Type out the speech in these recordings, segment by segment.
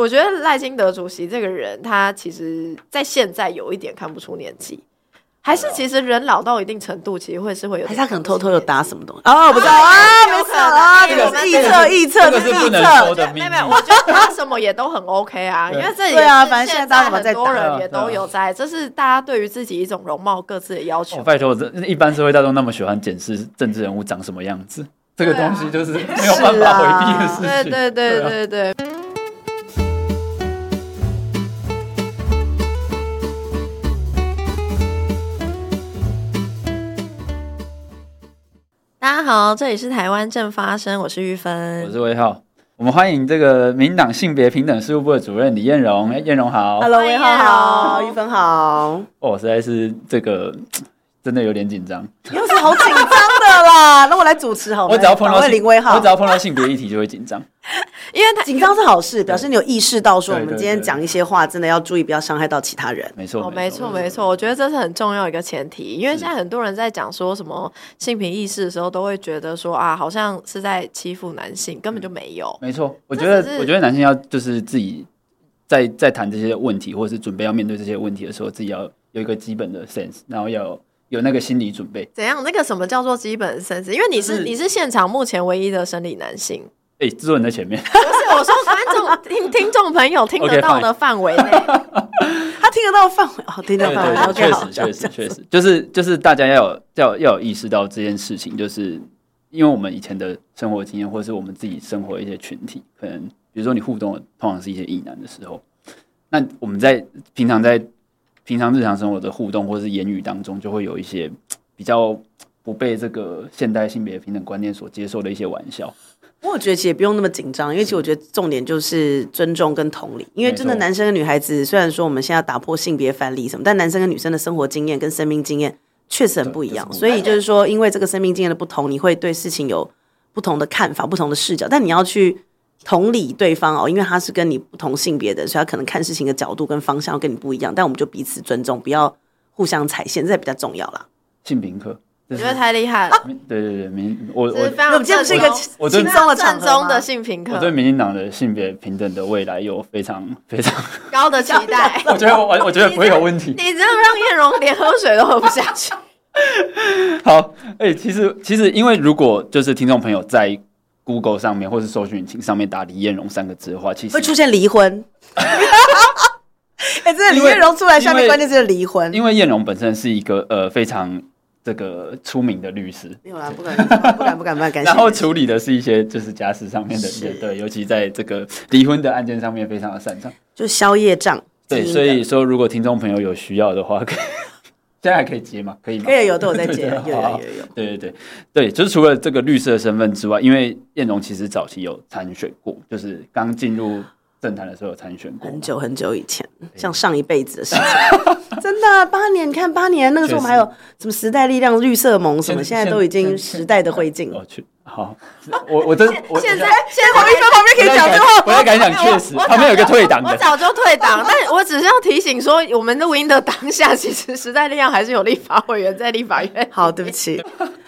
我觉得赖清德主席这个人，他其实在现在有一点看不出年纪。还是其实人老到一定程度，其实会是会有。还是他可能偷偷有打什么东西？哦，不知道啊，没事啊，这个是臆测，臆测，这是不能说的秘密。没有，我觉得搭什么也都很 OK 啊，因为这里对啊，反正现在很多人也都有在，这是大家对于自己一种容貌各自的要求。拜托，这一般社会大众那么喜欢检视政治人物长什么样子，这个东西就是没有办法回避的事情。对对对对对。大家好，这里是台湾正发生，我是玉芬，我是魏浩，我们欢迎这个民党性别平等事务部的主任李彦荣。哎，彦荣好，Hello，魏浩好，玉芬好。哦，实在是这个。真的有点紧张，又是好紧张的啦。那我来主持好吗？我只要碰到林威浩，我只要碰到性别议题就会紧张，因为他紧张是好事，表示你有意识到说我们今天讲一些话，真的要注意，不要伤害到其他人。没错，没错，没错。我觉得这是很重要一个前提，因为现在很多人在讲说什么性平意识的时候，都会觉得说啊，好像是在欺负男性，根本就没有。没错，我觉得，我觉得男性要就是自己在在谈这些问题，或者是准备要面对这些问题的时候，自己要有一个基本的 sense，然后要。有那个心理准备，怎样？那个什么叫做基本生死？因为你是，是你是现场目前唯一的生理男性。哎、欸，坐你在前面。不是，我说观众听听众朋友听得到的范围内，okay, 他听得到范围哦，听得到范围。确实，确实，确实，就是就是大家要有要要有意识到这件事情，就是因为我们以前的生活经验，或者是我们自己生活的一些群体，可能比如说你互动的通常是一些异男的时候，那我们在平常在。平常日常生活的互动或者是言语当中，就会有一些比较不被这个现代性别平等观念所接受的一些玩笑。我觉得其实也不用那么紧张，因为其实我觉得重点就是尊重跟同理。因为真的男生跟女孩子，虽然说我们现在打破性别藩篱什么，但男生跟女生的生活经验跟生命经验确实很不一样。所以就是说，因为这个生命经验的不同，你会对事情有不同的看法、不同的视角。但你要去。同理对方哦，因为他是跟你不同性别的，所以他可能看事情的角度跟方向跟你不一样。但我们就彼此尊重，不要互相踩线，这比较重要啦。性平课，我觉得太厉害了。对对对，民我我非常这是一个轻松的正宗的性平课。我对民进党的性别平等的未来有非常非常高的期待。我觉得我我觉得不会有问题。你这样让燕荣连喝水都喝不下去。好，哎、欸，其实其实因为如果就是听众朋友在。Google 上面或是搜寻引擎上面打李彦荣三个字的话，其实会出现离婚。哎、欸，这李彦荣出来，下面关键是离婚。因为彦荣本身是一个呃非常这个出名的律师，没有啦，不敢不敢不敢不敢。然后处理的是一些就是家事上面的，对，尤其在这个离婚的案件上面非常的擅长，就宵夜账。对，所以说如果听众朋友有需要的话，可以。现在还可以接吗？可以吗？可以有，都有在接，有有有有。对对对对，就是除了这个律师的身份之外，因为燕荣其实早期有参选过，就是刚进入政坛的时候有参选过，很久很久以前，像上一辈子的事情。真的，八年，你看八年那个时候，我们还有什么时代力量、绿色盟什么，现在都已经时代的灰烬了。好，我我真现在现在黄玉芬旁边可以讲这话，我也敢讲，确实旁边有一个退党的，我早就退党，但我只是要提醒说，我们录音的当下，其实时代力量还是有立法委员在立法院。好，对不起，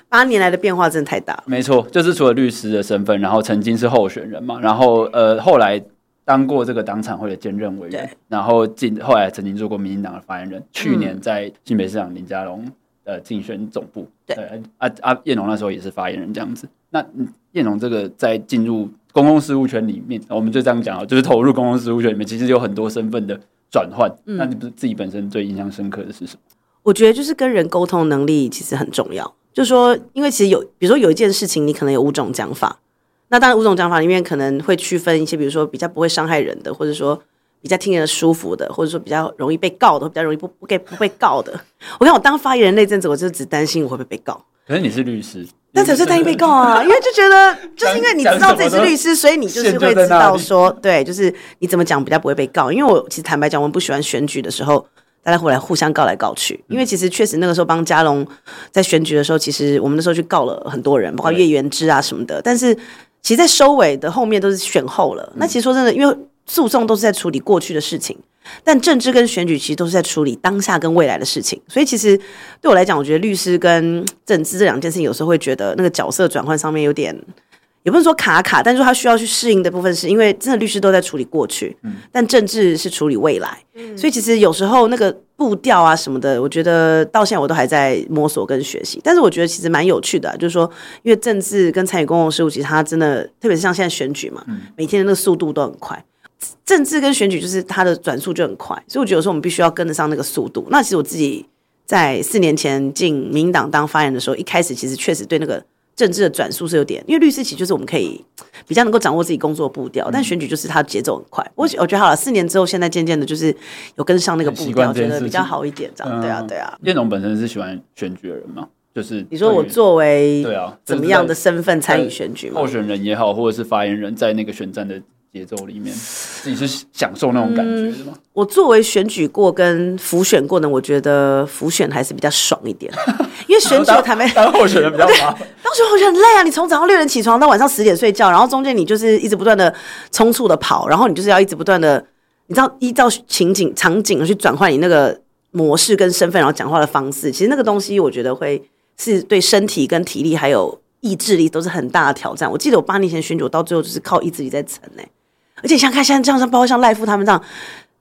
八年来的变化真的太大。没错，就是除了律师的身份，然后曾经是候选人嘛，然后呃后来当过这个党产会的兼任委员，然后进后来曾经做过民进党的发言人，去年在新北市长林佳龙呃竞选总部，对啊啊彦龙那时候也是发言人这样子。那彦龙这个在进入公共事务圈里面，我们就这样讲啊，就是投入公共事务圈里面，其实有很多身份的转换。嗯、那你不是自己本身最印象深刻的是什么？我觉得就是跟人沟通能力其实很重要。就是说，因为其实有，比如说有一件事情，你可能有五种讲法。那当然五种讲法里面可能会区分一些，比如说比较不会伤害人的，或者说比较听人舒服的，或者说比较容易被告的，比较容易不不给不被告的。我看我当发言人那阵子，我就只担心我会不会被告。可是你是律师。那才是担心被告啊，因为就觉得，就是因为你知道自己是律师，所以你就是会知道说，对，就是你怎么讲比较不会被告。因为我其实坦白讲，我们不喜欢选举的时候，大家后来互相告来告去。因为其实确实那个时候帮嘉龙在选举的时候，其实我们那时候去告了很多人，包括叶元之啊什么的。但是其实，在收尾的后面都是选后了。那其实说真的，因为诉讼都是在处理过去的事情。但政治跟选举其实都是在处理当下跟未来的事情，所以其实对我来讲，我觉得律师跟政治这两件事情，有时候会觉得那个角色转换上面有点也不是说卡卡，但是他需要去适应的部分，是因为真的律师都在处理过去，嗯，但政治是处理未来，嗯，所以其实有时候那个步调啊什么的，我觉得到现在我都还在摸索跟学习。但是我觉得其实蛮有趣的啊，就是说，因为政治跟参与公共事务，其实它真的，特别是像现在选举嘛，每天的那个速度都很快，政治跟选举就是它的转速就很快，所以我觉得有时候我们必须要跟得上那个速度。那其实我自己在四年前进民进党当发言人的时候，一开始其实确实对那个。政治的转速是有点，因为律师其实就是我们可以 比较能够掌握自己工作步调，但选举就是它节奏很快。我我觉得好了，四年之后，现在渐渐的，就是有跟上那个步调，觉得比较好一点，这样对啊，对啊。叶总本身是喜欢选举的人吗？就是你说我作为对啊怎么样的身份参与选举吗？候选人也好，或者是发言人，在那个选战的。节奏里面，自己是享受那种感觉的吗？嗯，我作为选举过跟浮选过呢，我觉得浮选还是比较爽一点，因为选举坦白当候选人比较麻烦，当选候选人很累啊！你从早上六点起床到晚上十点睡觉，然后中间你就是一直不断的匆促的跑，然后你就是要一直不断的，你知道依照情景场景去转换你那个模式跟身份，然后讲话的方式，其实那个东西我觉得会是对身体跟体力还有意志力都是很大的挑战。我记得我八年前选举，我到最后就是靠意志力在撑呢。而且像看现在这样，像包括像赖夫他们这样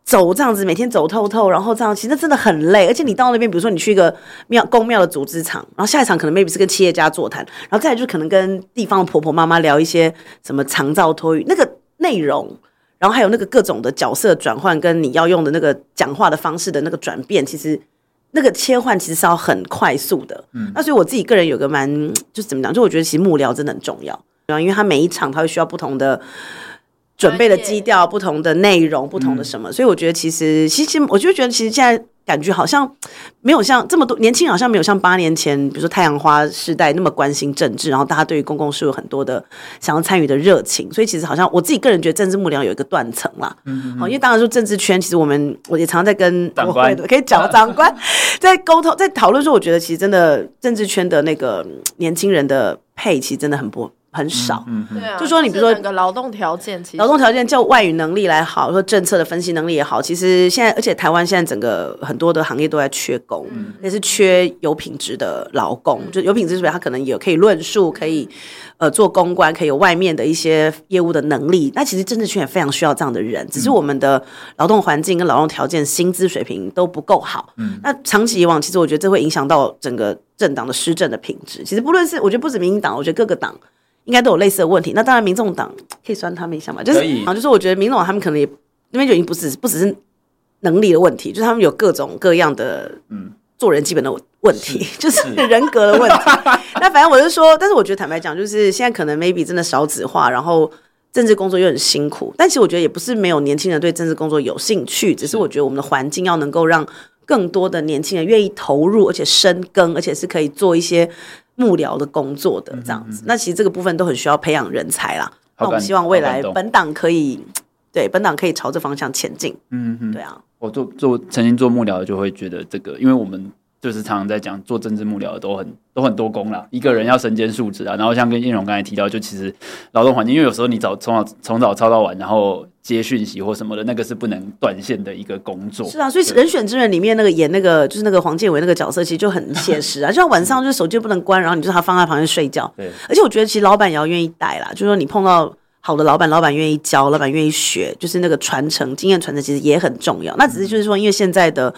走这样子，每天走透透，然后这样，其实真的很累。而且你到那边，比如说你去一个庙宫庙的组织场，然后下一场可能 maybe 是跟企业家座谈，然后再来就是可能跟地方的婆婆妈妈聊一些什么长照托育那个内容，然后还有那个各种的角色转换，跟你要用的那个讲话的方式的那个转变，其实那个切换其实是要很快速的。嗯，那所以我自己个人有个蛮就是怎么讲，就我觉得其实幕僚真的很重要，对吧？因为他每一场他会需要不同的。准备的基调不同的内容，不同的什么，嗯、所以我觉得其实，其实我就觉得，其实现在感觉好像没有像这么多年轻人，好像没有像八年前，比如说太阳花世代那么关心政治，然后大家对于公共事有很多的想要参与的热情。所以其实好像我自己个人觉得，政治幕僚有一个断层啦。嗯，好，因为当然说政治圈，其实我们我也常常在跟长官可以讲长官在沟通，在讨论说，我觉得其实真的政治圈的那个年轻人的配，其实真的很不。很少，嗯嗯、对啊，就说你比如说，个劳动条件，其实劳动条件叫外语能力来好，说政策的分析能力也好，其实现在，而且台湾现在整个很多的行业都在缺工，嗯、也是缺有品质的劳工，嗯、就有品质是不是他可能也可以论述，可以呃做公关，可以有外面的一些业务的能力。那其实政治圈也非常需要这样的人，只是我们的劳动环境跟劳动条件、薪资水平都不够好。嗯，那长期以往，其实我觉得这会影响到整个政党的施政的品质。其实不论是我觉得不止民进党，我觉得各个党。应该都有类似的问题。那当然，民众党可以酸他们一下嘛，就是啊，就是我觉得民众党他们可能也那边就已经不是不只是能力的问题，就是他们有各种各样的嗯做人基本的问题，是 就是人格的问题。那反正我就说，但是我觉得坦白讲，就是现在可能 maybe 真的少子化，然后政治工作又很辛苦。但其实我觉得也不是没有年轻人对政治工作有兴趣，只是我觉得我们的环境要能够让更多的年轻人愿意投入，而且深耕，而且是可以做一些。幕僚的工作的这样子，嗯嗯、那其实这个部分都很需要培养人才啦。那我们希望未来本党可以 对本党可以朝这方向前进。嗯嗯，对啊，我做做曾经做幕僚的就会觉得这个，因为我们。就是常常在讲做政治幕僚的都很都很多工啦，一个人要身兼数职啊。然后像跟燕荣刚才提到，就其实劳动环境，因为有时候你早从早从早操到晚，然后接讯息或什么的，那个是不能断线的一个工作。是啊，所以人选之人里面那个演那个就是那个黄建伟那个角色，其实就很写实啊。就像晚上就是手机不能关，然后你就他放在旁边睡觉。对，而且我觉得其实老板也要愿意带啦，就是说你碰到。好的老板，老板愿意教，老板愿意学，就是那个传承经验传承，其实也很重要。那只是就是说，因为现在的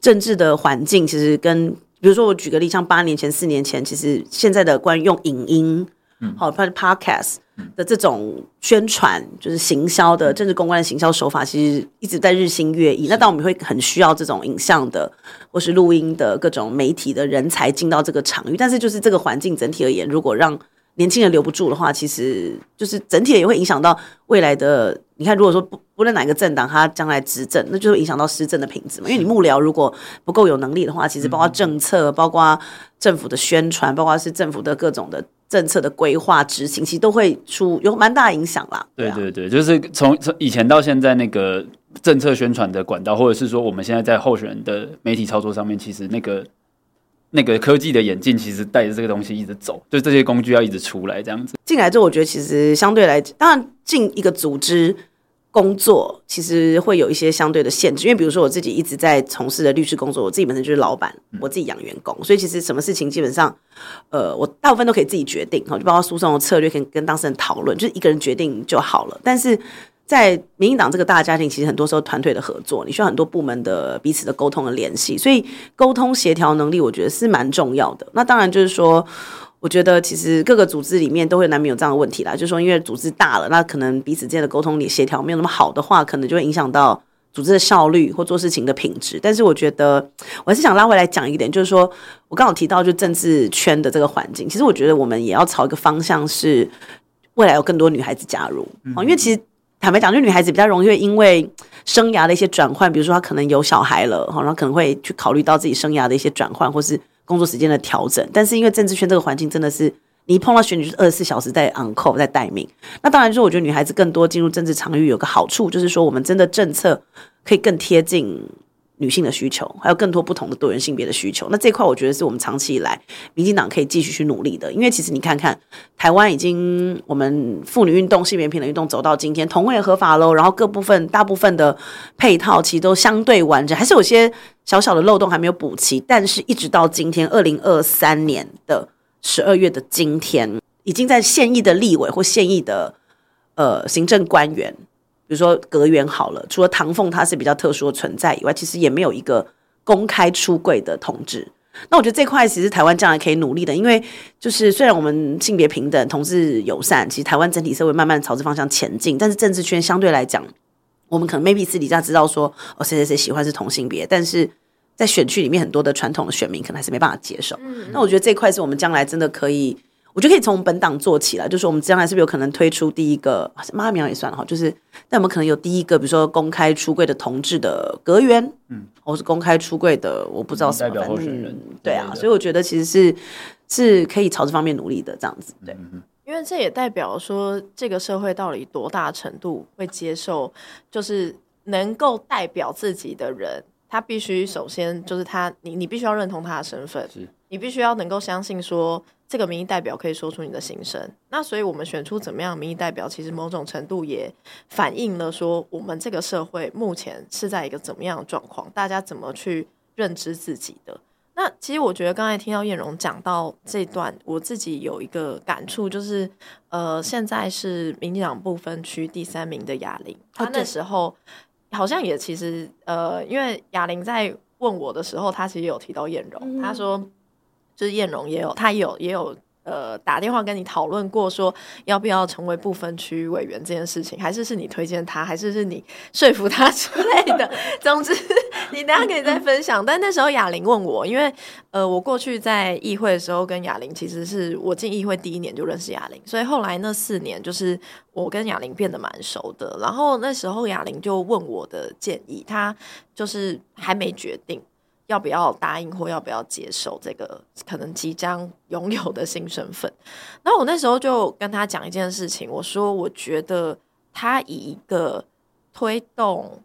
政治的环境，其实跟比如说我举个例，像八年前、四年前，其实现在的关于用影音，嗯，好，或者 podcast 的这种宣传，就是行销的政治公关的行销手法，其实一直在日新月异。那当我们会很需要这种影像的或是录音的各种媒体的人才进到这个场域，但是就是这个环境整体而言，如果让年轻人留不住的话，其实就是整体也会影响到未来的。你看，如果说不不论哪个政党，他将来执政，那就会影响到施政的品质嘛。因为你幕僚如果不够有能力的话，其实包括政策、包括政府的宣传、包括是政府的各种的政策的规划执行，其实都会出有蛮大影响啦。对，啊、对对对，就是从从以前到现在，那个政策宣传的管道，或者是说我们现在在候选人的媒体操作上面，其实那个。那个科技的演进，其实带着这个东西一直走，就这些工具要一直出来这样子。进来之后，我觉得其实相对来讲，当然进一个组织工作其实会有一些相对的限制，因为比如说我自己一直在从事的律师工作，我自己本身就是老板，我自己养员工，所以其实什么事情基本上，呃，我大部分都可以自己决定，哈，就包括诉讼的策略，可以跟当事人讨论，就是一个人决定就好了。但是在民进党这个大家庭，其实很多时候团队的合作，你需要很多部门的彼此的沟通的联系，所以沟通协调能力，我觉得是蛮重要的。那当然就是说。我觉得其实各个组织里面都会难免有这样的问题啦，就是说因为组织大了，那可能彼此之间的沟通协调没有那么好的话，可能就会影响到组织的效率或做事情的品质。但是我觉得我还是想拉回来讲一点，就是说我刚好提到就政治圈的这个环境，其实我觉得我们也要朝一个方向是未来有更多女孩子加入啊，因为其实坦白讲，就女孩子比较容易会因为生涯的一些转换，比如说她可能有小孩了，然后可能会去考虑到自己生涯的一些转换，或是。工作时间的调整，但是因为政治圈这个环境真的是，你一碰到选举就是二十四小时在 on call 在待命。那当然就是我觉得女孩子更多进入政治场域有个好处，就是说我们真的政策可以更贴近女性的需求，还有更多不同的多元性别的需求。那这块我觉得是我们长期以来民进党可以继续去努力的。因为其实你看看台湾已经我们妇女运动、性别平等运动走到今天，同位合法喽，然后各部分大部分的配套其实都相对完整，还是有些小小的漏洞还没有补齐。但是一直到今天二零二三年的十二月的今天，已经在现役的立委或现役的呃行政官员。比如说隔远好了，除了唐凤他是比较特殊的存在以外，其实也没有一个公开出柜的同志。那我觉得这块其实台湾将来可以努力的，因为就是虽然我们性别平等、同志友善，其实台湾整体社会慢慢朝这方向前进，但是政治圈相对来讲，我们可能 maybe 私底下知道说哦谁谁谁喜欢是同性别，但是在选区里面很多的传统的选民可能还是没办法接受。嗯，那我觉得这块是我们将来真的可以。我觉得可以从本党做起来，就是我们将来是不是有可能推出第一个妈苗也算了哈，就是但我们可能有第一个，比如说公开出柜的同志的阁员，嗯，或是公开出柜的，我不知道什么代表候选人，对啊，所以我觉得其实是是可以朝这方面努力的，这样子，对，因为这也代表说这个社会到底多大程度会接受，就是能够代表自己的人，他必须首先就是他，你你必须要认同他的身份，是你必须要能够相信说。这个民意代表可以说出你的心声，那所以我们选出怎么样的民意代表，其实某种程度也反映了说我们这个社会目前是在一个怎么样的状况，大家怎么去认知自己的。那其实我觉得刚才听到晏榕讲到这段，我自己有一个感触，就是呃，现在是民进党不分区第三名的雅玲，她那时候好像也其实呃，因为雅玲在问我的时候，她其实有提到晏榕，她说。就是晏榕也有，他有也有呃打电话跟你讨论过，说要不要成为不分区委员这件事情，还是是你推荐他，还是是你说服他 之类的。总之，你等下可以再分享。但那时候雅玲问我，因为呃我过去在议会的时候跟雅玲，其实是我进议会第一年就认识雅玲，所以后来那四年就是我跟雅玲变得蛮熟的。然后那时候雅玲就问我的建议，她就是还没决定。要不要答应或要不要接受这个可能即将拥有的新身份？那我那时候就跟他讲一件事情，我说我觉得他以一个推动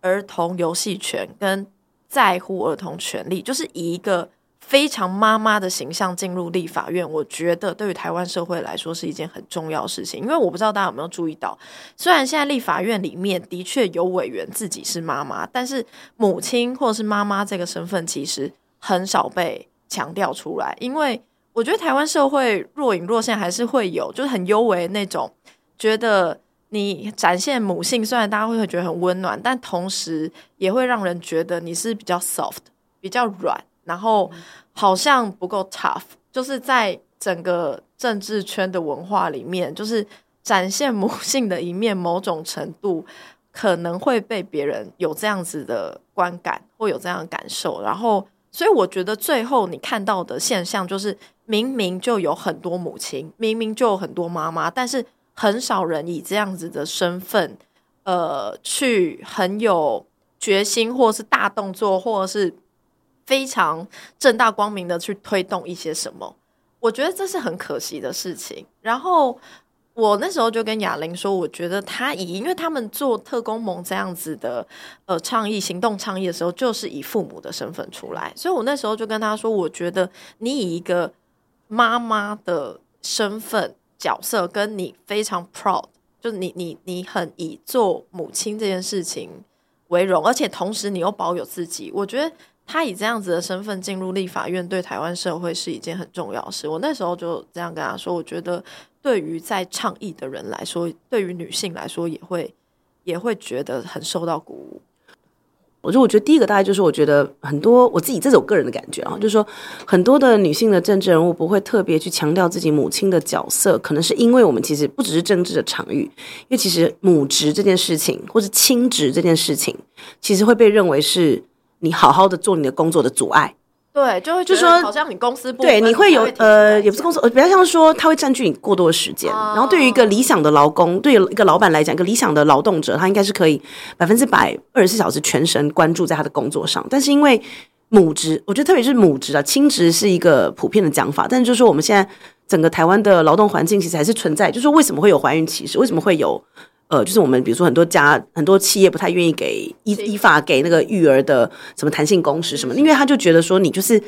儿童游戏权跟在乎儿童权利，就是以一个。非常妈妈的形象进入立法院，我觉得对于台湾社会来说是一件很重要的事情。因为我不知道大家有没有注意到，虽然现在立法院里面的确有委员自己是妈妈，但是母亲或者是妈妈这个身份其实很少被强调出来。因为我觉得台湾社会若隐若现还是会有，就是很幽微那种，觉得你展现母性，虽然大家会会觉得很温暖，但同时也会让人觉得你是比较 soft，比较软。然后好像不够 tough，就是在整个政治圈的文化里面，就是展现母性的一面，某种程度可能会被别人有这样子的观感，或有这样的感受。然后，所以我觉得最后你看到的现象，就是明明就有很多母亲，明明就有很多妈妈，但是很少人以这样子的身份，呃，去很有决心，或是大动作，或者是。非常正大光明的去推动一些什么，我觉得这是很可惜的事情。然后我那时候就跟雅玲说，我觉得他以，因为他们做特工盟这样子的呃倡议行动倡议的时候，就是以父母的身份出来，所以我那时候就跟他说，我觉得你以一个妈妈的身份角色，跟你非常 proud。就你你你很以做母亲这件事情为荣，而且同时你又保有自己。我觉得他以这样子的身份进入立法院，对台湾社会是一件很重要的事。我那时候就这样跟他说，我觉得对于在倡议的人来说，对于女性来说，也会也会觉得很受到鼓舞。我说，我觉得第一个大概就是，我觉得很多我自己这是我个人的感觉啊，就是说很多的女性的政治人物不会特别去强调自己母亲的角色，可能是因为我们其实不只是政治的场域，因为其实母职这件事情，或是亲职这件事情，其实会被认为是你好好的做你的工作的阻碍。对，就会就说好像你公司不对，你会有呃，也不是公司，呃，比较像说他会占据你过多的时间。然后对于一个理想的劳工，对于一个老板来讲，一个理想的劳动者，他应该是可以百分之百二十四小时全神关注在他的工作上。但是因为母职，我觉得特别是母职啊，亲职是一个普遍的讲法。但是就是说我们现在整个台湾的劳动环境其实还是存在，就是说为什么会有怀孕歧视？为什么会有？呃，就是我们比如说很多家很多企业不太愿意给依依法给那个育儿的什么弹性工时什么，因为他就觉得说你就是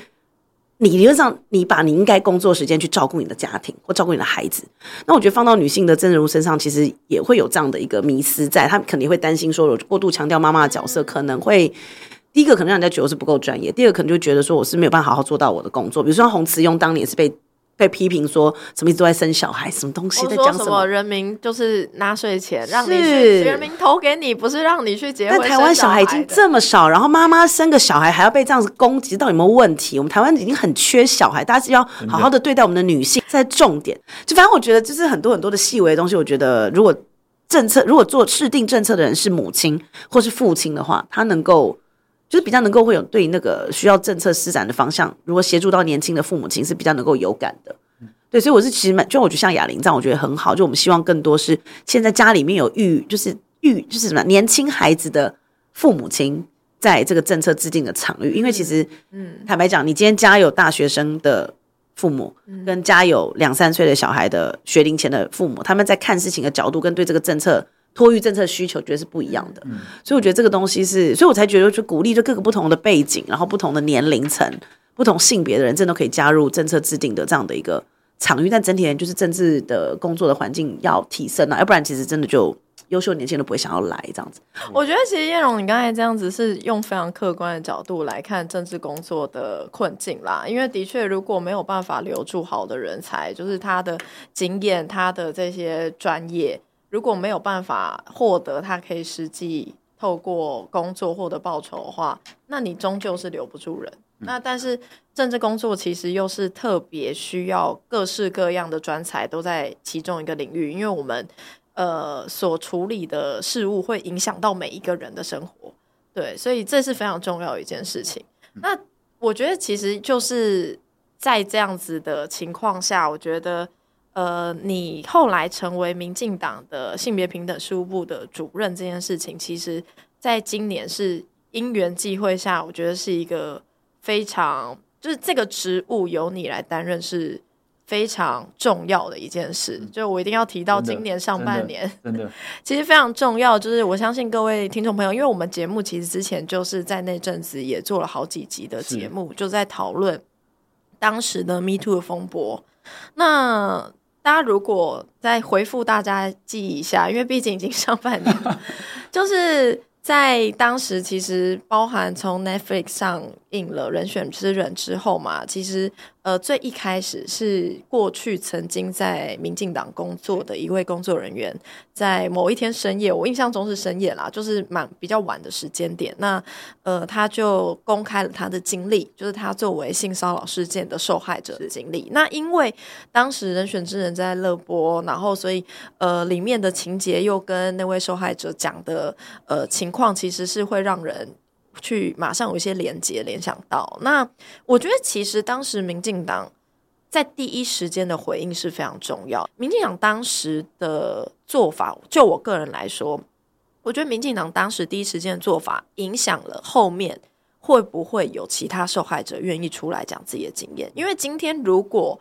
你理论上你把你应该工作时间去照顾你的家庭或照顾你的孩子，那我觉得放到女性的政治人物身上，其实也会有这样的一个迷思在，他们肯定会担心说，我过度强调妈妈的角色，可能会第一个可能让人家觉得我是不够专业，第二个可能就觉得说我是没有办法好好做到我的工作，比如说洪慈庸当年是被。被批评说什么一直都在生小孩，什么东西在讲什么？人民就是纳税钱让你去，人民投给你，不是让你去结婚。但台湾小孩已经这么少，然后妈妈生个小孩还要被这样子攻击，到底有没有问题？我们台湾已经很缺小孩，大家是要好好的对待我们的女性。在重点，就反正我觉得就是很多很多的细微的东西。我觉得如果政策如果做制定政策的人是母亲或是父亲的话，他能够。就是比较能够会有对那个需要政策施展的方向，如果协助到年轻的父母亲是比较能够有感的，对，所以我是其实蛮，就我觉得像哑铃这样，我觉得很好。就我们希望更多是现在家里面有育，就是育，就是什么年轻孩子的父母亲，在这个政策制定的场域，因为其实，嗯，坦白讲，你今天家有大学生的父母，跟家有两三岁的小孩的学龄前的父母，他们在看事情的角度跟对这个政策。托育政策需求，觉得是不一样的，所以我觉得这个东西是，所以我才觉得就鼓励就各个不同的背景，然后不同的年龄层、不同性别的人，真的可以加入政策制定的这样的一个场域。但整体人就是政治的工作的环境要提升啊，要不然其实真的就优秀年轻人都不会想要来这样子。我觉得其实晏榕，你刚才这样子是用非常客观的角度来看政治工作的困境啦，因为的确如果没有办法留住好的人才，就是他的经验、他的这些专业。如果没有办法获得他可以实际透过工作获得报酬的话，那你终究是留不住人。嗯、那但是政治工作其实又是特别需要各式各样的专才都在其中一个领域，因为我们呃所处理的事物会影响到每一个人的生活，对，所以这是非常重要的一件事情。嗯、那我觉得其实就是在这样子的情况下，我觉得。呃，你后来成为民进党的性别平等事务部的主任这件事情，其实在今年是因缘际会下，我觉得是一个非常，就是这个职务由你来担任是非常重要的一件事。就我一定要提到今年上半年，真的，真 的其实非常重要。就是我相信各位听众朋友，因为我们节目其实之前就是在那阵子也做了好几集的节目，就在讨论当时的 Me Too 的风波。那大家如果再回复大家记忆一下，因为毕竟已经上半年了，就是在当时，其实包含从 Netflix 上映了《人选之人》之后嘛，其实。呃，最一开始是过去曾经在民进党工作的一位工作人员，在某一天深夜，我印象中是深夜啦，就是蛮比较晚的时间点。那呃，他就公开了他的经历，就是他作为性骚扰事件的受害者的经历。那因为当时人选之人在热播，然后所以呃，里面的情节又跟那位受害者讲的呃情况，其实是会让人。去马上有一些连接联想到，那我觉得其实当时民进党在第一时间的回应是非常重要。民进党当时的做法，就我个人来说，我觉得民进党当时第一时间的做法，影响了后面会不会有其他受害者愿意出来讲自己的经验。因为今天如果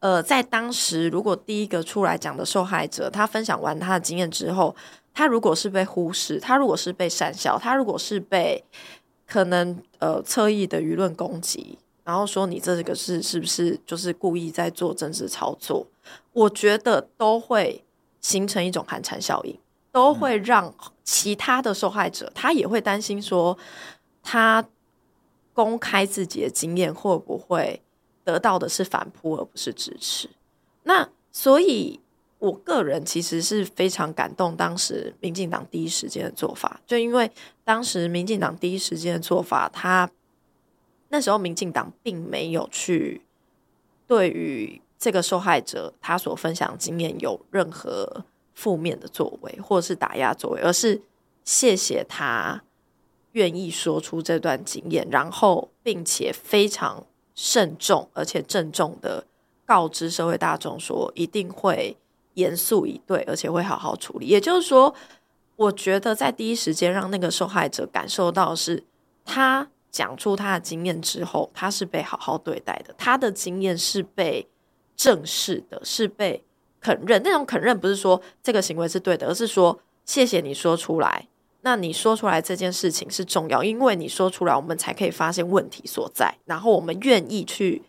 呃在当时，如果第一个出来讲的受害者，他分享完他的经验之后，他如果是被忽视，他如果是被讪笑，他如果是被 可能呃侧翼的舆论攻击，然后说你这个是是不是就是故意在做政治操作？我觉得都会形成一种寒蝉效应，都会让其他的受害者，他也会担心说，他公开自己的经验会不会得到的是反扑而不是支持。那所以，我个人其实是非常感动当时民进党第一时间的做法，就因为当时民进党第一时间的做法，他那时候民进党并没有去对于这个受害者他所分享经验有任何负面的作为，或者是打压作为，而是谢谢他愿意说出这段经验，然后并且非常慎重而且郑重的告知社会大众说，一定会。严肃以对，而且会好好处理。也就是说，我觉得在第一时间让那个受害者感受到是，他讲出他的经验之后，他是被好好对待的，他的经验是被正视的，是被肯认。那种肯认不是说这个行为是对的，而是说谢谢你说出来。那你说出来这件事情是重要，因为你说出来，我们才可以发现问题所在，然后我们愿意去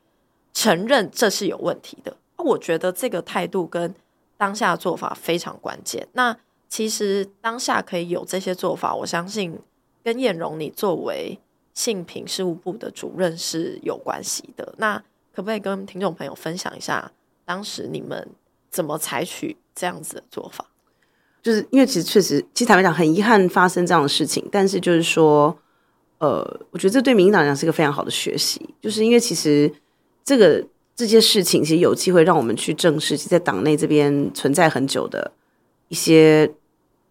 承认这是有问题的。我觉得这个态度跟。当下做法非常关键。那其实当下可以有这些做法，我相信跟彦容你作为性平事务部的主任是有关系的。那可不可以跟听众朋友分享一下，当时你们怎么采取这样子的做法？就是因为其实确实，其实坦白讲，很遗憾发生这样的事情。但是就是说，呃，我觉得这对民进党来讲是一个非常好的学习，就是因为其实这个。这些事情其实有机会让我们去正视，在党内这边存在很久的一些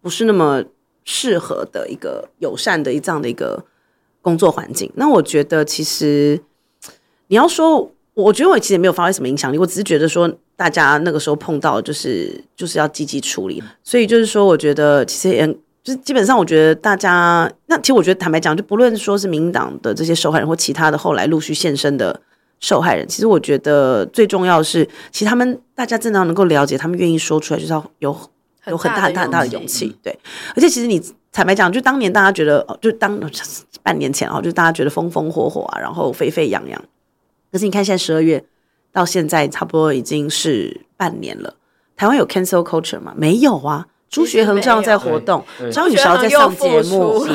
不是那么适合的一个友善的一这样的一个工作环境。那我觉得，其实你要说，我觉得我其实也没有发挥什么影响力，我只是觉得说，大家那个时候碰到就是就是要积极处理。所以就是说，我觉得其实也就是基本上，我觉得大家那其实我觉得坦白讲，就不论说是民党的这些受害人或其他的后来陆续现身的。受害人，其实我觉得最重要的是，其实他们大家真的能够了解，他们愿意说出来，就是要有有很大很大很大的勇气。对，而且其实你坦白讲，就当年大家觉得，就当半年前啊，就大家觉得风风火火啊，然后沸沸扬扬。可是你看，现在十二月到现在，差不多已经是半年了。台湾有 cancel culture 吗？没有啊。朱学恒这样在活动，张雨韶在上节目，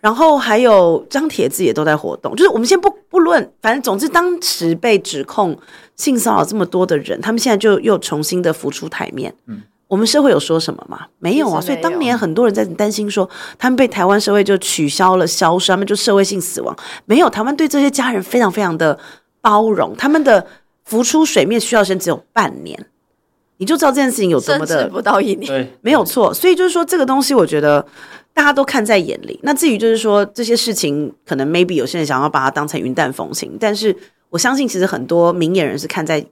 然后还有张铁志也都在活动。就是我们先不不论，反正总之当时被指控性骚扰这么多的人，他们现在就又重新的浮出台面。嗯，我们社会有说什么吗？没有啊。所以当年很多人在担心说，他们被台湾社会就取消了消失，他们就社会性死亡。没有，台湾对这些家人非常非常的包容，他们的浮出水面需要时间只有半年。你就知道这件事情有多么的不到一年，对，没有错。所以就是说，这个东西我觉得大家都看在眼里。那至于就是说这些事情，可能 maybe 有些人想要把它当成云淡风轻，但是我相信其实很多明眼人是看在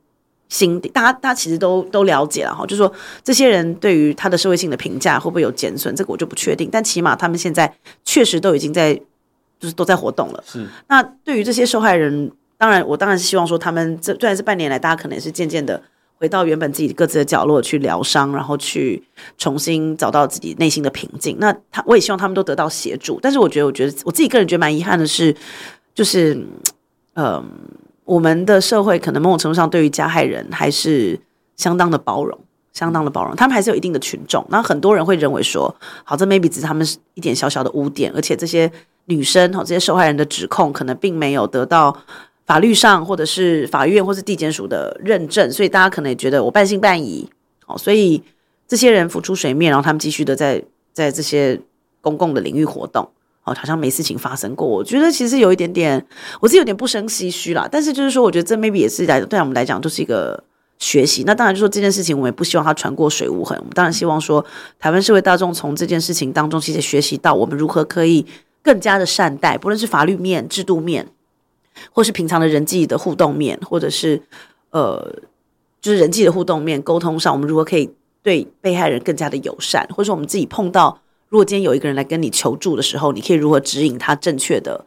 心底，大家大家其实都都了解了哈。就是说这些人对于他的社会性的评价会不会有减损，这个我就不确定。但起码他们现在确实都已经在就是都在活动了。是。那对于这些受害人，当然我当然是希望说他们这虽然是半年来，大家可能也是渐渐的。回到原本自己各自的角落去疗伤，然后去重新找到自己内心的平静。那他，我也希望他们都得到协助。但是，我觉得，我觉得我自己个人觉得蛮遗憾的是，就是，嗯、呃，我们的社会可能某种程度上对于加害人还是相当的包容，相当的包容。他们还是有一定的群众。那很多人会认为说，好，这 maybe 只是他们一点小小的污点，而且这些女生哈，这些受害人的指控可能并没有得到。法律上，或者是法院，或是地检署的认证，所以大家可能也觉得我半信半疑。哦，所以这些人浮出水面，然后他们继续的在在这些公共的领域活动，哦，好像没事情发生过。我觉得其实有一点点，我是有点不胜唏嘘啦。但是就是说，我觉得这 maybe 也是来对我们来讲，就是一个学习。那当然，就说这件事情，我们也不希望它传过水无痕。我们当然希望说，台湾社会大众从这件事情当中，其实学习到我们如何可以更加的善待，不论是法律面、制度面。或是平常的人际的互动面，或者是呃，就是人际的互动面沟通上，我们如何可以对被害人更加的友善？或者说我们自己碰到，如果今天有一个人来跟你求助的时候，你可以如何指引他正确的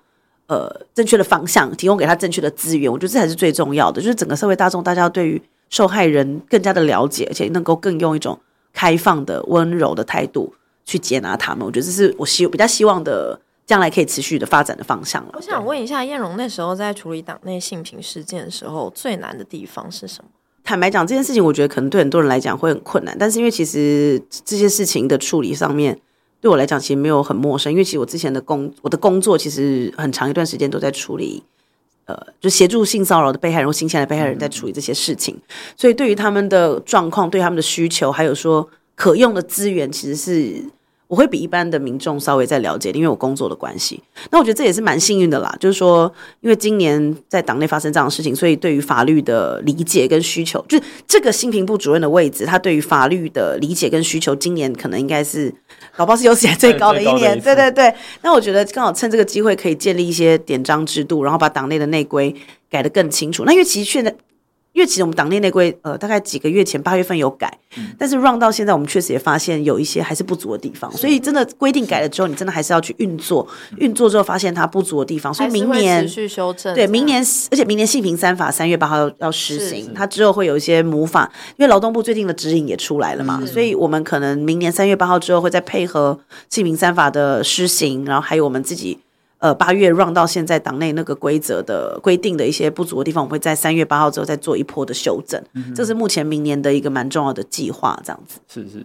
呃正确的方向，提供给他正确的资源？我觉得这才是最重要的。就是整个社会大众，大家对于受害人更加的了解，而且能够更用一种开放的、温柔的态度去接纳他们。我觉得这是我希比较希望的。将来可以持续的发展的方向了。我想问一下，彦荣那时候在处理党内性平事件的时候，最难的地方是什么？坦白讲，这件事情我觉得可能对很多人来讲会很困难，但是因为其实这些事情的处理上面，对我来讲其实没有很陌生，因为其实我之前的工我的工作其实很长一段时间都在处理，呃，就协助性骚扰的被害人或性侵的被害人在处理这些事情，所以对于他们的状况、对他们的需求，还有说可用的资源，其实是。我会比一般的民众稍微再了解，因为我工作的关系。那我觉得这也是蛮幸运的啦，就是说，因为今年在党内发生这样的事情，所以对于法律的理解跟需求，就是这个新平部主任的位置，他对于法律的理解跟需求，今年可能应该是搞不好是有史以来最高的一年。对对对。那我觉得刚好趁这个机会，可以建立一些典章制度，然后把党内的内规改得更清楚。那因为其实现在。因为其实我们党内内规，呃，大概几个月前八月份有改，嗯、但是 run 到现在，我们确实也发现有一些还是不足的地方。所以真的规定改了之后，你真的还是要去运作，运作之后发现它不足的地方。所以明年持续修正，对，明年而且明年性平三法三月八号要要施行，它之后会有一些母法，因为劳动部最近的指引也出来了嘛，所以我们可能明年三月八号之后会再配合性平三法的施行，然后还有我们自己。呃，八月 run 到现在，党内那个规则的规定的一些不足的地方，我们会在三月八号之后再做一波的修正。嗯、这是目前明年的一个蛮重要的计划，这样子。是是，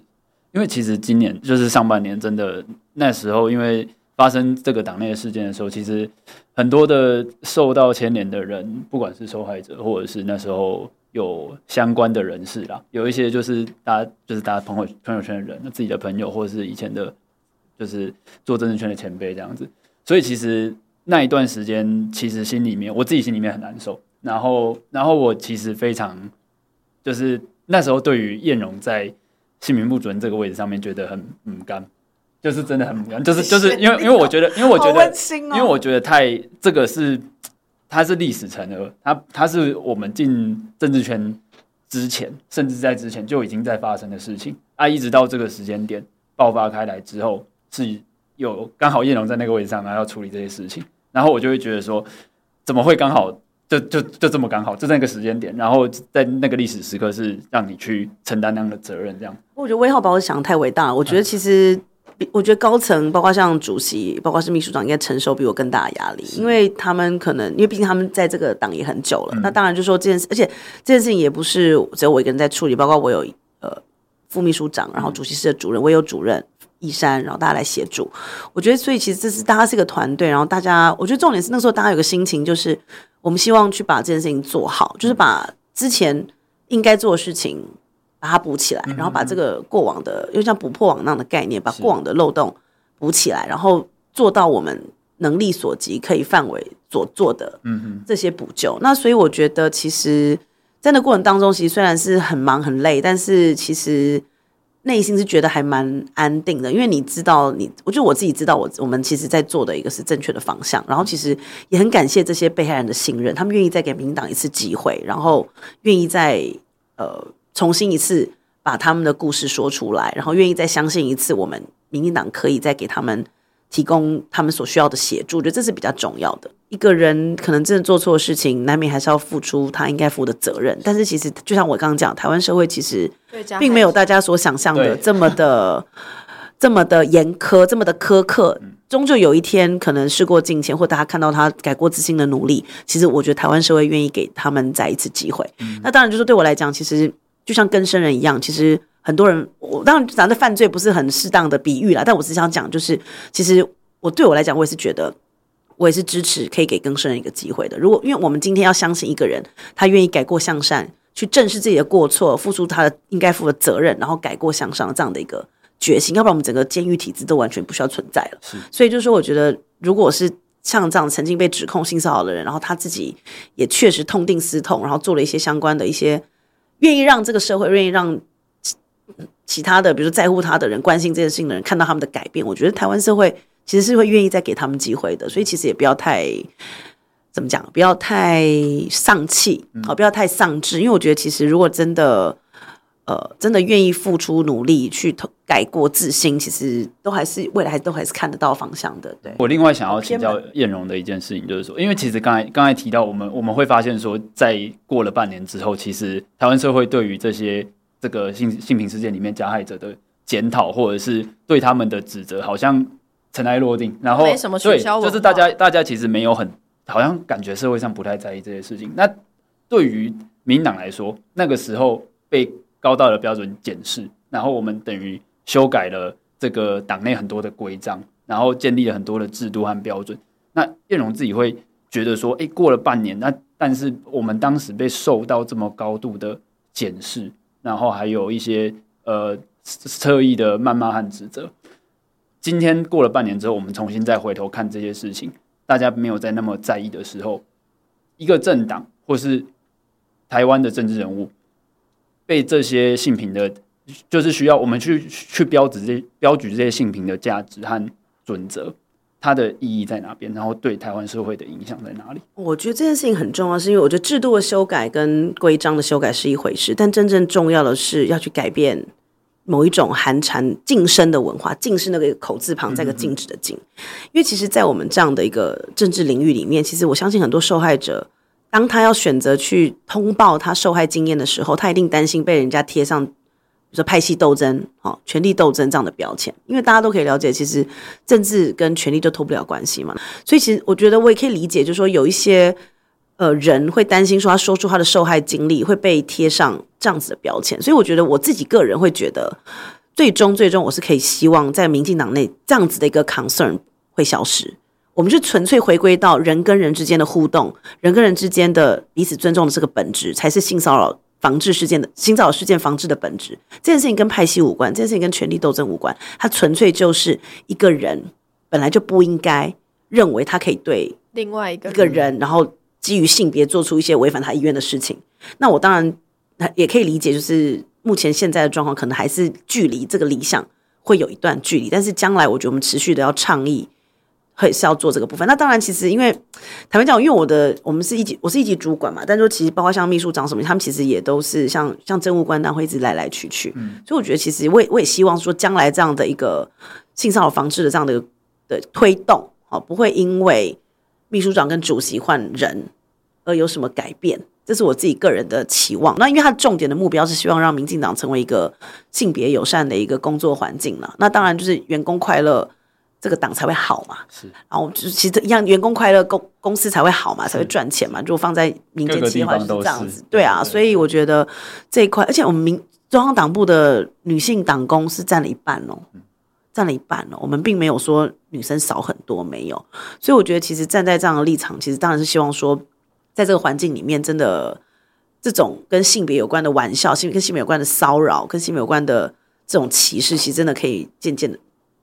因为其实今年就是上半年，真的那时候，因为发生这个党内的事件的时候，其实很多的受到牵连的人，不管是受害者，或者是那时候有相关的人士啦，有一些就是大家就是大家朋友朋友圈的人，那自己的朋友，或者是以前的，就是做政治圈的前辈这样子。所以其实那一段时间，其实心里面我自己心里面很难受。然后，然后我其实非常，就是那时候对于晏榕在姓名部主任这个位置上面觉得很唔甘，就是真的很唔甘，就是就是因为因为我觉得，因为我觉得，因为我觉得太这个是它是历史成河，它它是我们进政治圈之前，甚至在之前就已经在发生的事情啊，一直到这个时间点爆发开来之后是。有刚好叶龙在那个位置上，然后要处理这些事情，然后我就会觉得说，怎么会刚好就就就这么刚好就在那个时间点，然后在那个历史时刻是让你去承担那样的责任，这样。我觉得威浩把我想得太伟大了。我觉得其实，我觉得高层包括像主席，包括是秘书长，应该承受比我更大的压力，因为他们可能因为毕竟他们在这个党也很久了。嗯、那当然就说这件事，而且这件事情也不是只有我一个人在处理，包括我有呃副秘书长，然后主席室的主任，我也有主任。一山，然后大家来协助。我觉得，所以其实这是大家是一个团队，然后大家，我觉得重点是那时候大家有个心情，就是我们希望去把这件事情做好，就是把之前应该做的事情把它补起来，然后把这个过往的，又像补破网那样的概念，把过往的漏洞补起来，然后做到我们能力所及可以范围所做的这些补救。那所以我觉得，其实在那过程当中，其实虽然是很忙很累，但是其实。内心是觉得还蛮安定的，因为你知道你，我就我自己知道我，我们其实在做的一个是正确的方向，然后其实也很感谢这些被害人的信任，他们愿意再给民党一次机会，然后愿意再呃重新一次把他们的故事说出来，然后愿意再相信一次我们民进党可以再给他们提供他们所需要的协助，我觉得这是比较重要的。一个人可能真的做错事情，难免还是要付出他应该负的责任。但是其实，就像我刚刚讲，台湾社会其实并没有大家所想象的这么的、这么的严苛、这么的苛刻。终究有一天，可能事过境迁，或大家看到他改过自新的努力，其实我觉得台湾社会愿意给他们再一次机会。嗯、那当然，就是对我来讲，其实就像跟生人一样，其实很多人，我当然咱的犯罪不是很适当的比喻啦，但我只想讲，就是其实我对我来讲，我也是觉得。我也是支持可以给更生人一个机会的。如果因为我们今天要相信一个人，他愿意改过向善，去正视自己的过错，付出他的应该负的责任，然后改过向上这样的一个决心，要不然我们整个监狱体制都完全不需要存在了。所以就是说，我觉得如果是像这样曾经被指控性骚扰的人，然后他自己也确实痛定思痛，然后做了一些相关的一些，愿意让这个社会，愿意让其他的，比如说在乎他的人、关心这件事情的人看到他们的改变，我觉得台湾社会。其实是会愿意再给他们机会的，所以其实也不要太怎么讲，不要太丧气，好，不要太丧志，因为我觉得其实如果真的呃真的愿意付出努力去改过自新，其实都还是未来还都还是看得到方向的。对，我另外想要请教晏榕的一件事情，就是说，因为其实刚才刚才提到我们我们会发现说，在过了半年之后，其实台湾社会对于这些这个性性平事件里面加害者的检讨，或者是对他们的指责，好像。尘埃落定，然后没什么取消，就是大家大家其实没有很好像感觉社会上不太在意这些事情。那对于民进党来说，那个时候被高道的标准检视，然后我们等于修改了这个党内很多的规章，然后建立了很多的制度和标准。那叶荣自己会觉得说，哎，过了半年，那但是我们当时被受到这么高度的检视，然后还有一些呃侧翼的谩骂和指责。今天过了半年之后，我们重新再回头看这些事情，大家没有再那么在意的时候，一个政党或是台湾的政治人物被这些性平的，就是需要我们去去标志这标举这些性平的价值和准则，它的意义在哪边？然后对台湾社会的影响在哪里？我觉得这件事情很重要，是因为我觉得制度的修改跟规章的修改是一回事，但真正重要的是要去改变。某一种寒蝉禁声的文化，禁是那个口字旁，再个禁止的禁。因为其实，在我们这样的一个政治领域里面，其实我相信很多受害者，当他要选择去通报他受害经验的时候，他一定担心被人家贴上，比如说派系斗争、哦，权力斗争这样的标签。因为大家都可以了解，其实政治跟权力就脱不了关系嘛。所以，其实我觉得我也可以理解，就是说有一些。呃，人会担心说他说出他的受害经历会被贴上这样子的标签，所以我觉得我自己个人会觉得，最终最终我是可以希望在民进党内这样子的一个 concern 会消失，我们就纯粹回归到人跟人之间的互动，人跟人之间的彼此尊重的这个本质，才是性骚扰防治事件的性骚扰事件防治的本质。这件事情跟派系无关，这件事情跟权力斗争无关，它纯粹就是一个人本来就不应该认为他可以对另外一个一个人，然后。基于性别做出一些违反他意愿的事情，那我当然也可以理解，就是目前现在的状况可能还是距离这个理想会有一段距离，但是将来我觉得我们持续的要倡议，会是要做这个部分。那当然，其实因为坦白讲，因为我的我们是一级，我是一级主管嘛，但是说其实包括像秘书长什么，他们其实也都是像像政务官，那会一直来来去去。嗯，所以我觉得其实我也我也希望说，将来这样的一个性骚扰防治的这样的的推动，哦，不会因为。秘书长跟主席换人，而有什么改变？这是我自己个人的期望。那因为他重点的目标是希望让民进党成为一个性别友善的一个工作环境了。那当然就是员工快乐，这个党才会好嘛。是，然后就是其实一样，员工快乐，公公司才会好嘛，才会赚钱嘛。如果放在民间企业的话是这样子，对啊。所以我觉得这一块，而且我们民中央党部的女性党工是占了一半哦。占了一半哦，我们并没有说女生少很多，没有。所以我觉得，其实站在这样的立场，其实当然是希望说，在这个环境里面，真的这种跟性别有关的玩笑，性跟性别有关的骚扰，跟性别有关的这种歧视，其实真的可以渐渐的，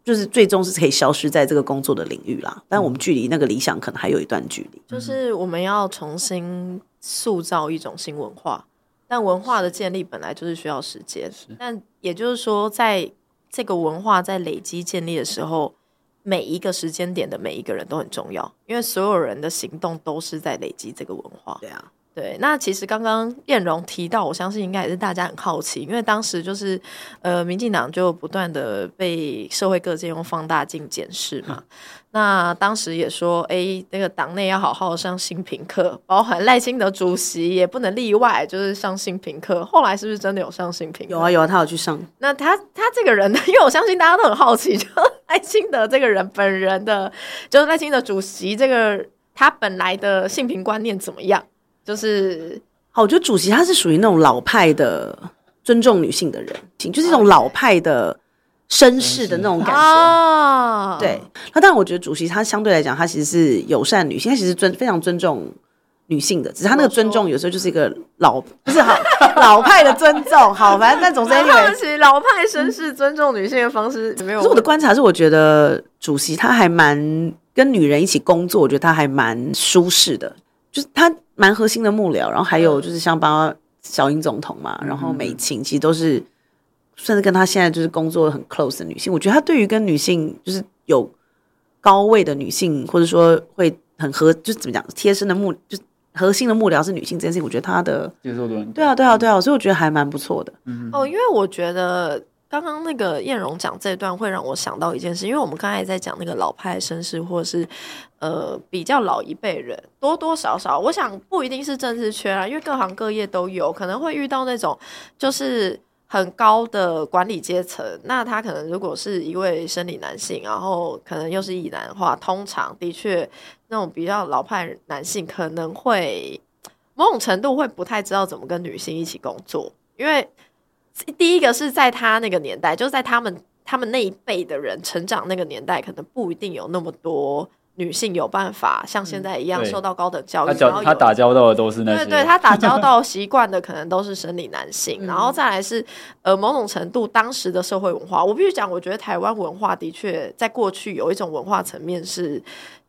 就是最终是可以消失在这个工作的领域啦。但我们距离那个理想可能还有一段距离。就是我们要重新塑造一种新文化，但文化的建立本来就是需要时间。但也就是说，在这个文化在累积建立的时候，每一个时间点的每一个人都很重要，因为所有人的行动都是在累积这个文化。对啊。对，那其实刚刚燕荣提到，我相信应该也是大家很好奇，因为当时就是呃，民进党就不断的被社会各界用放大镜检视嘛。那当时也说，哎，那个党内要好好上性平课，包含赖清德主席也不能例外，就是上性平课。后来是不是真的有上性平课？有啊有啊，他有去上。那他他这个人呢？因为我相信大家都很好奇，就赖清德这个人本人的，就是赖清德主席这个他本来的性平观念怎么样？就是，好，我觉得主席他是属于那种老派的尊重女性的人，就是一种老派的绅士的那种感觉。哦、对，那当然，我觉得主席他相对来讲，他其实是友善女性，他其实尊非常尊重女性的，只是他那个尊重有时候就是一个老不是好老派的尊重。好，反正但总之，对不起，老派绅士尊重女性的方式没有。可是我的观察是，我觉得主席他还蛮跟女人一起工作，我觉得他还蛮舒适的。就是他蛮核心的幕僚，然后还有就是像包括小英总统嘛，然后美琴其实都是甚至跟她现在就是工作很 close 的女性。我觉得她对于跟女性就是有高位的女性，或者说会很合，就是怎么讲贴身的幕，就核心的幕僚是女性这件事情，我觉得她的接受度对啊对啊对啊，所以我觉得还蛮不错的。嗯哦，因为我觉得。刚刚那个晏榕讲这段会让我想到一件事，因为我们刚才在讲那个老派绅士，或者是呃比较老一辈人，多多少少，我想不一定是政治圈啊，因为各行各业都有可能会遇到那种就是很高的管理阶层，那他可能如果是一位生理男性，然后可能又是异男的话，通常的确那种比较老派男性可能会某种程度会不太知道怎么跟女性一起工作，因为第一个是在他那个年代，就是在他们他们那一辈的人成长那个年代，可能不一定有那么多。女性有办法像现在一样受到高等教育，嗯、他，他打交道的都是那些，对对，他打交道 习惯的可能都是生理男性，嗯、然后再来是呃某种程度当时的社会文化，我必须讲，我觉得台湾文化的确在过去有一种文化层面是，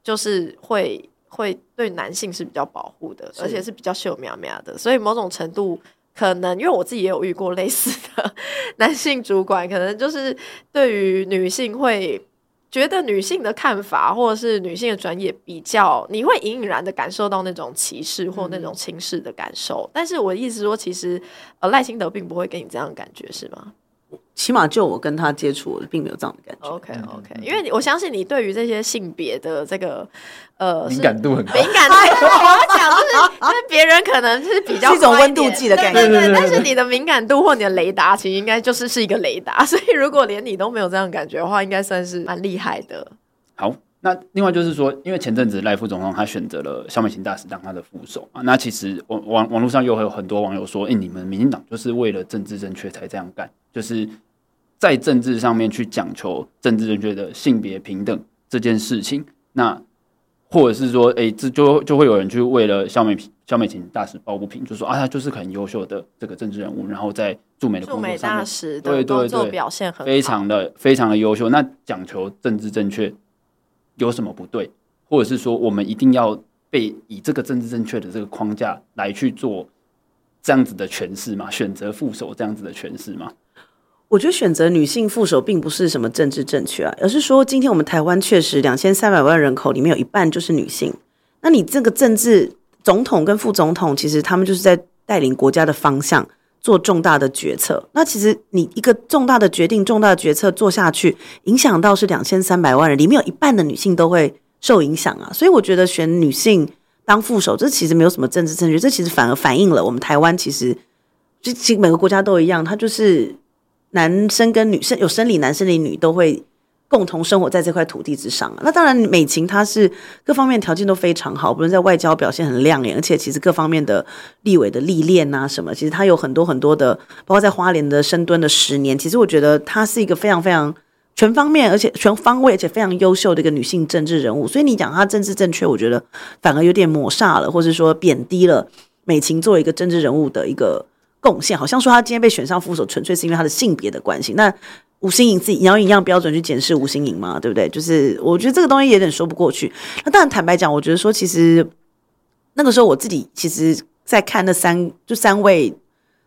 就是会会对男性是比较保护的，而且是比较秀苗苗的，所以某种程度可能因为我自己也有遇过类似的 男性主管，可能就是对于女性会。觉得女性的看法，或者是女性的专业比较，你会隐隐然的感受到那种歧视或那种轻视的感受。嗯、但是我的意思说，其实呃赖清德并不会给你这样的感觉，是吗？起码就我跟他接触，我并没有这样的感觉。OK OK，因为我相信你对于这些性别的这个呃敏感度很高，敏感度。我要讲就是，因为别人可能是比较是一种温度计的感觉，对对对。但是你的敏感度或你的雷达，其实应该就是是一个雷达。所以如果连你都没有这样的感觉的话，应该算是蛮厉害的。好。那另外就是说，因为前阵子赖副总统他选择了萧美琴大使当他的副手啊，那其实网网网络上又会有很多网友说，哎、欸，你们民进党就是为了政治正确才这样干，就是在政治上面去讲求政治正确的性别平等这件事情，那或者是说，哎、欸，这就就会有人去为了萧美萧美琴大使抱不平，就说啊，他就是很优秀的这个政治人物，然后在驻美的工作上面，对对对，表现很非常的非常的优秀，那讲求政治正确。有什么不对，或者是说我们一定要被以这个政治正确的这个框架来去做这样子的诠释吗？选择副手这样子的诠释吗？我觉得选择女性副手并不是什么政治正确啊，而是说今天我们台湾确实两千三百万人口里面有一半就是女性，那你这个政治总统跟副总统，其实他们就是在带领国家的方向。做重大的决策，那其实你一个重大的决定、重大的决策做下去，影响到是两千三百万人，里面有一半的女性都会受影响啊。所以我觉得选女性当副手，这其实没有什么政治正确，这其实反而反映了我们台湾其实，就其实每个国家都一样，它就是男生跟女生有生理男生理女都会。共同生活在这块土地之上，那当然美琴她是各方面条件都非常好，不论在外交表现很亮眼，而且其实各方面的立委的历练啊什么，其实她有很多很多的，包括在花莲的深蹲的十年，其实我觉得她是一个非常非常全方面，而且全方位，而且非常优秀的一个女性政治人物。所以你讲她政治正确，我觉得反而有点抹煞了，或者说贬低了美琴作为一个政治人物的一个贡献，好像说她今天被选上副手，纯粹是因为她的性别的关系。那吴欣盈自己，你要一样标准去检视吴欣盈嘛，对不对？就是我觉得这个东西有点说不过去。那当然，坦白讲，我觉得说，其实那个时候我自己其实，在看那三就三位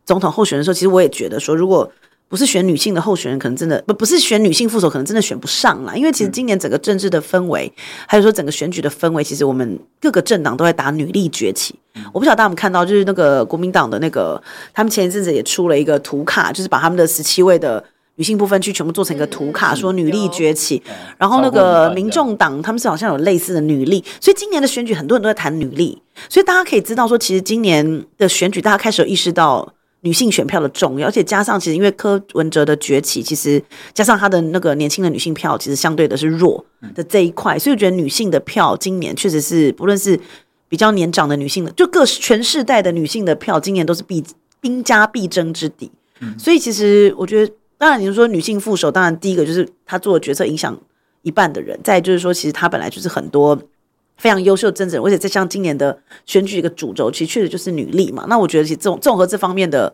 总统候选人的时候，其实我也觉得说，如果不是选女性的候选人，可能真的不不是选女性副手，可能真的选不上啦。因为其实今年整个政治的氛围，还有说整个选举的氛围，其实我们各个政党都在打女力崛起。我不晓得大家有没有看到，就是那个国民党的那个，他们前一阵子也出了一个图卡，就是把他们的十七位的。女性部分去全部做成一个图卡，说女力崛起。然后那个民众党他们是好像有类似的女力，所以今年的选举很多人都在谈女力。所以大家可以知道说，其实今年的选举大家开始有意识到女性选票的重要，而且加上其实因为柯文哲的崛起，其实加上他的那个年轻的女性票其实相对的是弱的这一块，所以我觉得女性的票今年确实是不论是比较年长的女性的，就各全世代的女性的票今年都是必兵家必争之地。所以其实我觉得。当然，你说女性副手，当然第一个就是她做的决策影响一半的人。再就是说，其实她本来就是很多非常优秀的政治人，而且再像今年的选举一个主轴，其实确实就是女力嘛。那我觉得，其实这种综合这方面的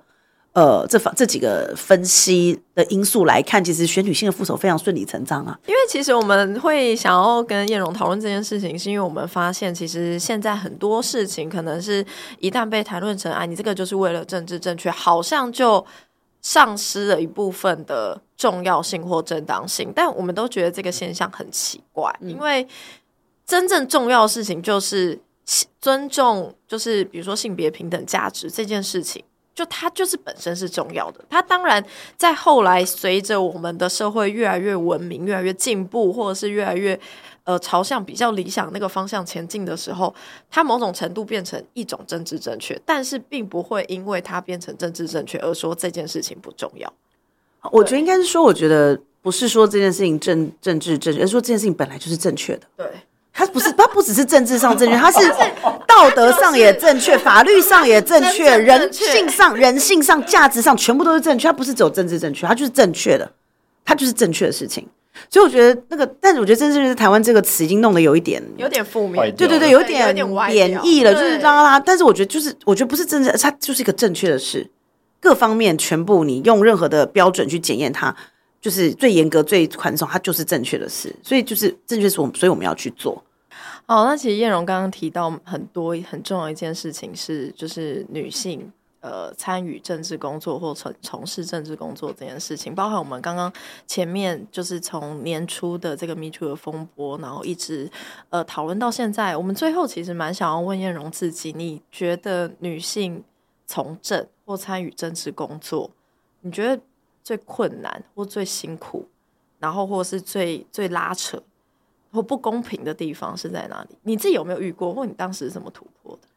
呃这方这几个分析的因素来看，其实选女性的副手非常顺理成章啊。因为其实我们会想要跟晏榕讨论这件事情，是因为我们发现，其实现在很多事情可能是一旦被谈论成，啊，你这个就是为了政治正确，好像就。丧失了一部分的重要性或正当性，但我们都觉得这个现象很奇怪，因为真正重要的事情就是尊重，就是比如说性别平等价值这件事情，就它就是本身是重要的。它当然在后来随着我们的社会越来越文明、越来越进步，或者是越来越。呃，朝向比较理想那个方向前进的时候，它某种程度变成一种政治正确，但是并不会因为它变成政治正确而说这件事情不重要。我觉得应该是说，我觉得不是说这件事情政政治正确，而是说这件事情本来就是正确的。对，他不是，他不只是政治上正确，他是 道德上也正确，法律上也正确，人性上、人性上、价值上全部都是正确。他不是只有政治正确，他就是正确的，他就是正确的事情。所以我觉得那个，但是我觉得政治是台湾这个词已经弄得有一点有点负面，对对对，有点贬义了，就是让他。但是我觉得就是，我觉得不是政治，它就是一个正确的事，各方面全部你用任何的标准去检验它，就是最严格、最宽松，它就是正确的事。所以就是正确是我们，所以我们要去做。好，那其实晏榕刚刚提到很多很重要一件事情是，就是女性。呃，参与政治工作或从从事政治工作这件事情，包含我们刚刚前面就是从年初的这个 Me Too 的风波，然后一直呃讨论到现在，我们最后其实蛮想要问晏榕自己，你觉得女性从政或参与政治工作，你觉得最困难或最辛苦，然后或是最最拉扯或不公平的地方是在哪里？你自己有没有遇过，或你当时是怎么突破的？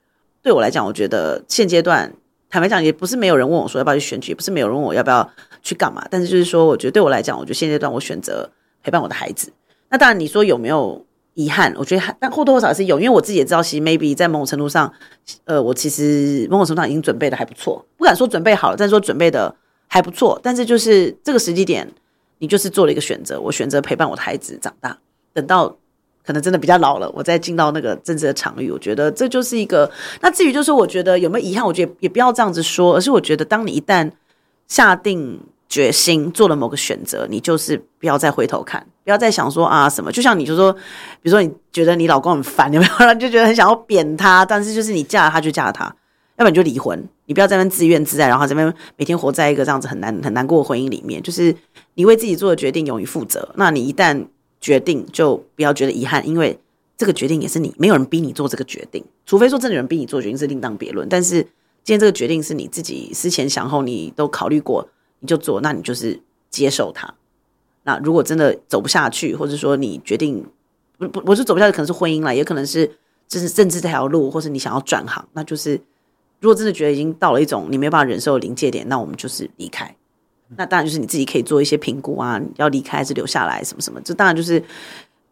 对我来讲，我觉得现阶段。坦白讲，也不是没有人问我说要不要去选举，也不是没有人问我要不要去干嘛。但是就是说，我觉得对我来讲，我觉得现阶段我选择陪伴我的孩子。那当然，你说有没有遗憾？我觉得，但或多或少是有，因为我自己也知道，其实 maybe 在某种程度上，呃，我其实某种程度上已经准备的还不错，不敢说准备好了，但是说准备的还不错。但是就是这个时机点，你就是做了一个选择，我选择陪伴我的孩子长大，等到。可能真的比较老了，我再进到那个政治的场域，我觉得这就是一个。那至于就是，我觉得有没有遗憾，我觉得也不要这样子说，而是我觉得，当你一旦下定决心做了某个选择，你就是不要再回头看，不要再想说啊什么。就像你就说，比如说你觉得你老公很烦，有没有？就觉得很想要扁他，但是就是你嫁了他就嫁了他，要不然你就离婚，你不要在那边自怨自艾，然后这边每天活在一个这样子很难很难过的婚姻里面。就是你为自己做的决定勇于负责。那你一旦决定就不要觉得遗憾，因为这个决定也是你，没有人逼你做这个决定，除非说真的有人逼你做决定是另当别论。但是今天这个决定是你自己思前想后，你都考虑过，你就做，那你就是接受它。那如果真的走不下去，或者说你决定不不不是走不下去，可能是婚姻了，也可能是就是政治这条路，或是你想要转行，那就是如果真的觉得已经到了一种你没办法忍受的临界点，那我们就是离开。那当然就是你自己可以做一些评估啊，要离开还是留下来什么什么，这当然就是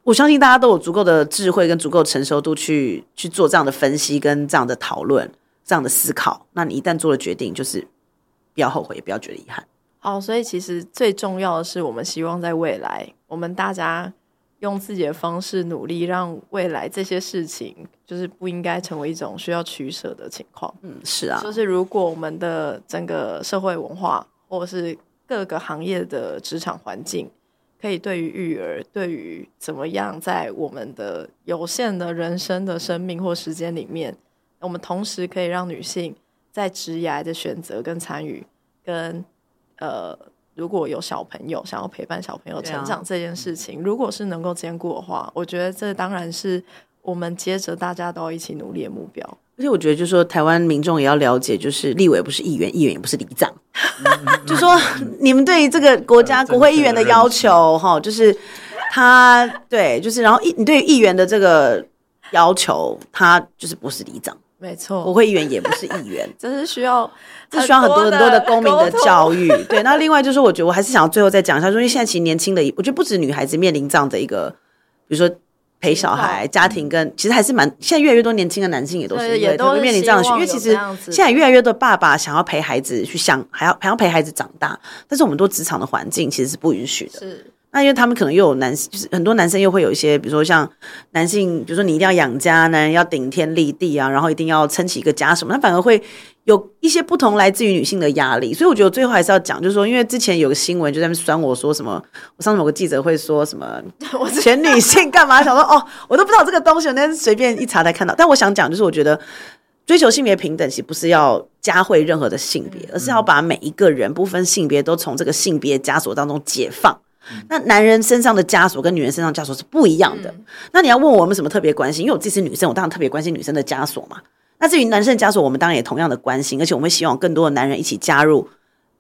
我相信大家都有足够的智慧跟足够成熟度去去做这样的分析跟这样的讨论，这样的思考。那你一旦做了决定，就是不要后悔，也不要觉得遗憾。好，所以其实最重要的是，我们希望在未来，我们大家用自己的方式努力，让未来这些事情就是不应该成为一种需要取舍的情况。嗯，是啊，就是如果我们的整个社会文化或者是各个行业的职场环境，可以对于育儿，对于怎么样在我们的有限的人生的生命或时间里面，我们同时可以让女性在职涯的选择跟参与，跟呃，如果有小朋友想要陪伴小朋友成长这件事情，如果是能够兼顾的话，我觉得这当然是我们接着大家都要一起努力的目标。而且我觉得，就是说，台湾民众也要了解，就是立委不是议员，议员也不是里长。就说你们对于这个国家国会议员的要求，哈，就是他对，就是然后议你对于议员的这个要求，他就是不是里长，没错，国会议员也不是议员，这是需要，这需要很多很多的公民的教育。对，那另外就是，我觉得我还是想要最后再讲一下，说因为现在其实年轻的，我觉得不止女孩子面临这样的一个，比如说。陪小孩、家庭跟其实还是蛮，现在越来越多年轻的男性也都是也都面临这样的，因为其实现在越来越多爸爸想要陪孩子去想，还要还要陪孩子长大，但是我们多职场的环境其实是不允许的。是。那因为他们可能又有男，就是很多男生又会有一些，比如说像男性，比如说你一定要养家，男人要顶天立地啊，然后一定要撑起一个家什么，他反而会有一些不同来自于女性的压力。所以我觉得最后还是要讲，就是说，因为之前有个新闻就在那边酸我说什么，我上次某个记者会说什么，我前女性干嘛？想说哦，我都不知道这个东西，我那天随便一查才看到。但我想讲，就是我觉得追求性别平等，其实不是要加惠任何的性别，而是要把每一个人不分性别都从这个性别枷锁当中解放。那男人身上的枷锁跟女人身上枷锁是不一样的。那你要问我们什么特别关心？因为我自己是女生，我当然特别关心女生的枷锁嘛。那至于男生的枷锁，我们当然也同样的关心，而且我们希望更多的男人一起加入，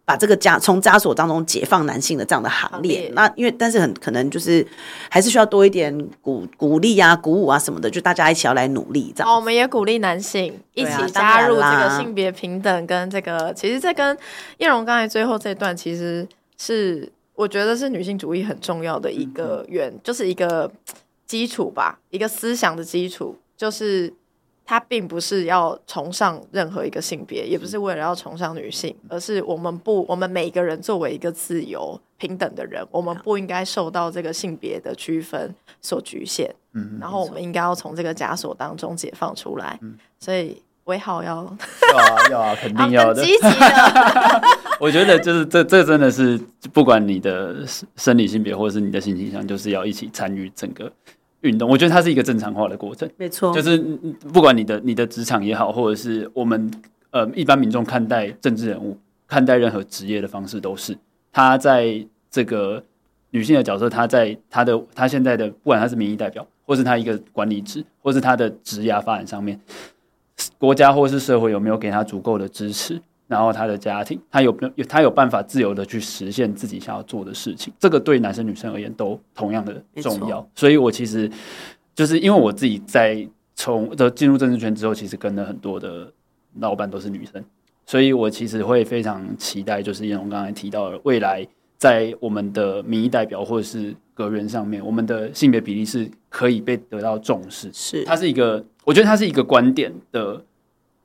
把这个枷从枷锁当中解放男性的这样的行列。那因为但是很可能就是还是需要多一点鼓鼓励啊、鼓舞啊什么的，就大家一起要来努力这样。哦，我们也鼓励男性一起加入这个性别平等跟这个。其实这跟叶荣刚才最后这段其实是。我觉得是女性主义很重要的一个源，嗯、就是一个基础吧，一个思想的基础，就是它并不是要崇尚任何一个性别，也不是为了要崇尚女性，而是我们不，我们每个人作为一个自由平等的人，我们不应该受到这个性别的区分所局限。嗯，然后我们应该要从这个枷锁当中解放出来。嗯，所以威浩要要啊要啊，肯定要的。积极的，我觉得就是这这真的是不管你的生理性别或者是你的性倾向，就是要一起参与整个运动。我觉得它是一个正常化的过程，没错。就是不管你的你的职场也好，或者是我们呃一般民众看待政治人物、看待任何职业的方式，都是他在这个女性的角色，他在他的他现在的不管他是民意代表。或是他一个管理职，或是他的职涯发展上面，国家或是社会有没有给他足够的支持？然后他的家庭，他有没有他有办法自由的去实现自己想要做的事情？这个对男生女生而言都同样的重要。所以我其实就是因为我自己在从的进入政治圈之后，其实跟了很多的老板都是女生，所以我其实会非常期待，就是彦蓉刚才提到的未来。在我们的民意代表或者是阁员上面，我们的性别比例是可以被得到重视。是，它是一个，我觉得他是一个观点的，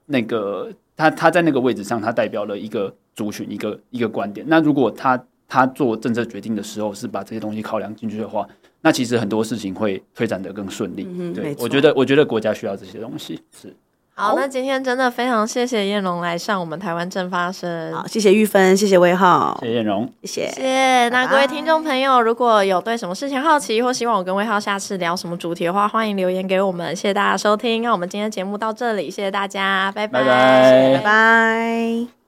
那个他他在那个位置上，他代表了一个族群，一个一个观点。那如果他他做政策决定的时候是把这些东西考量进去的话，那其实很多事情会推展得更顺利。嗯，对，我觉得我觉得国家需要这些东西。是。好，那今天真的非常谢谢燕蓉来上我们台湾正发生。好，谢谢玉芬，谢谢魏浩，谢谢燕蓉，谢谢。谢谢。那各位听众朋友，如果有对什么事情好奇，或希望我跟魏浩下次聊什么主题的话，欢迎留言给我们。谢谢大家收听，那我们今天节目到这里，谢谢大家，拜拜，拜拜。拜拜。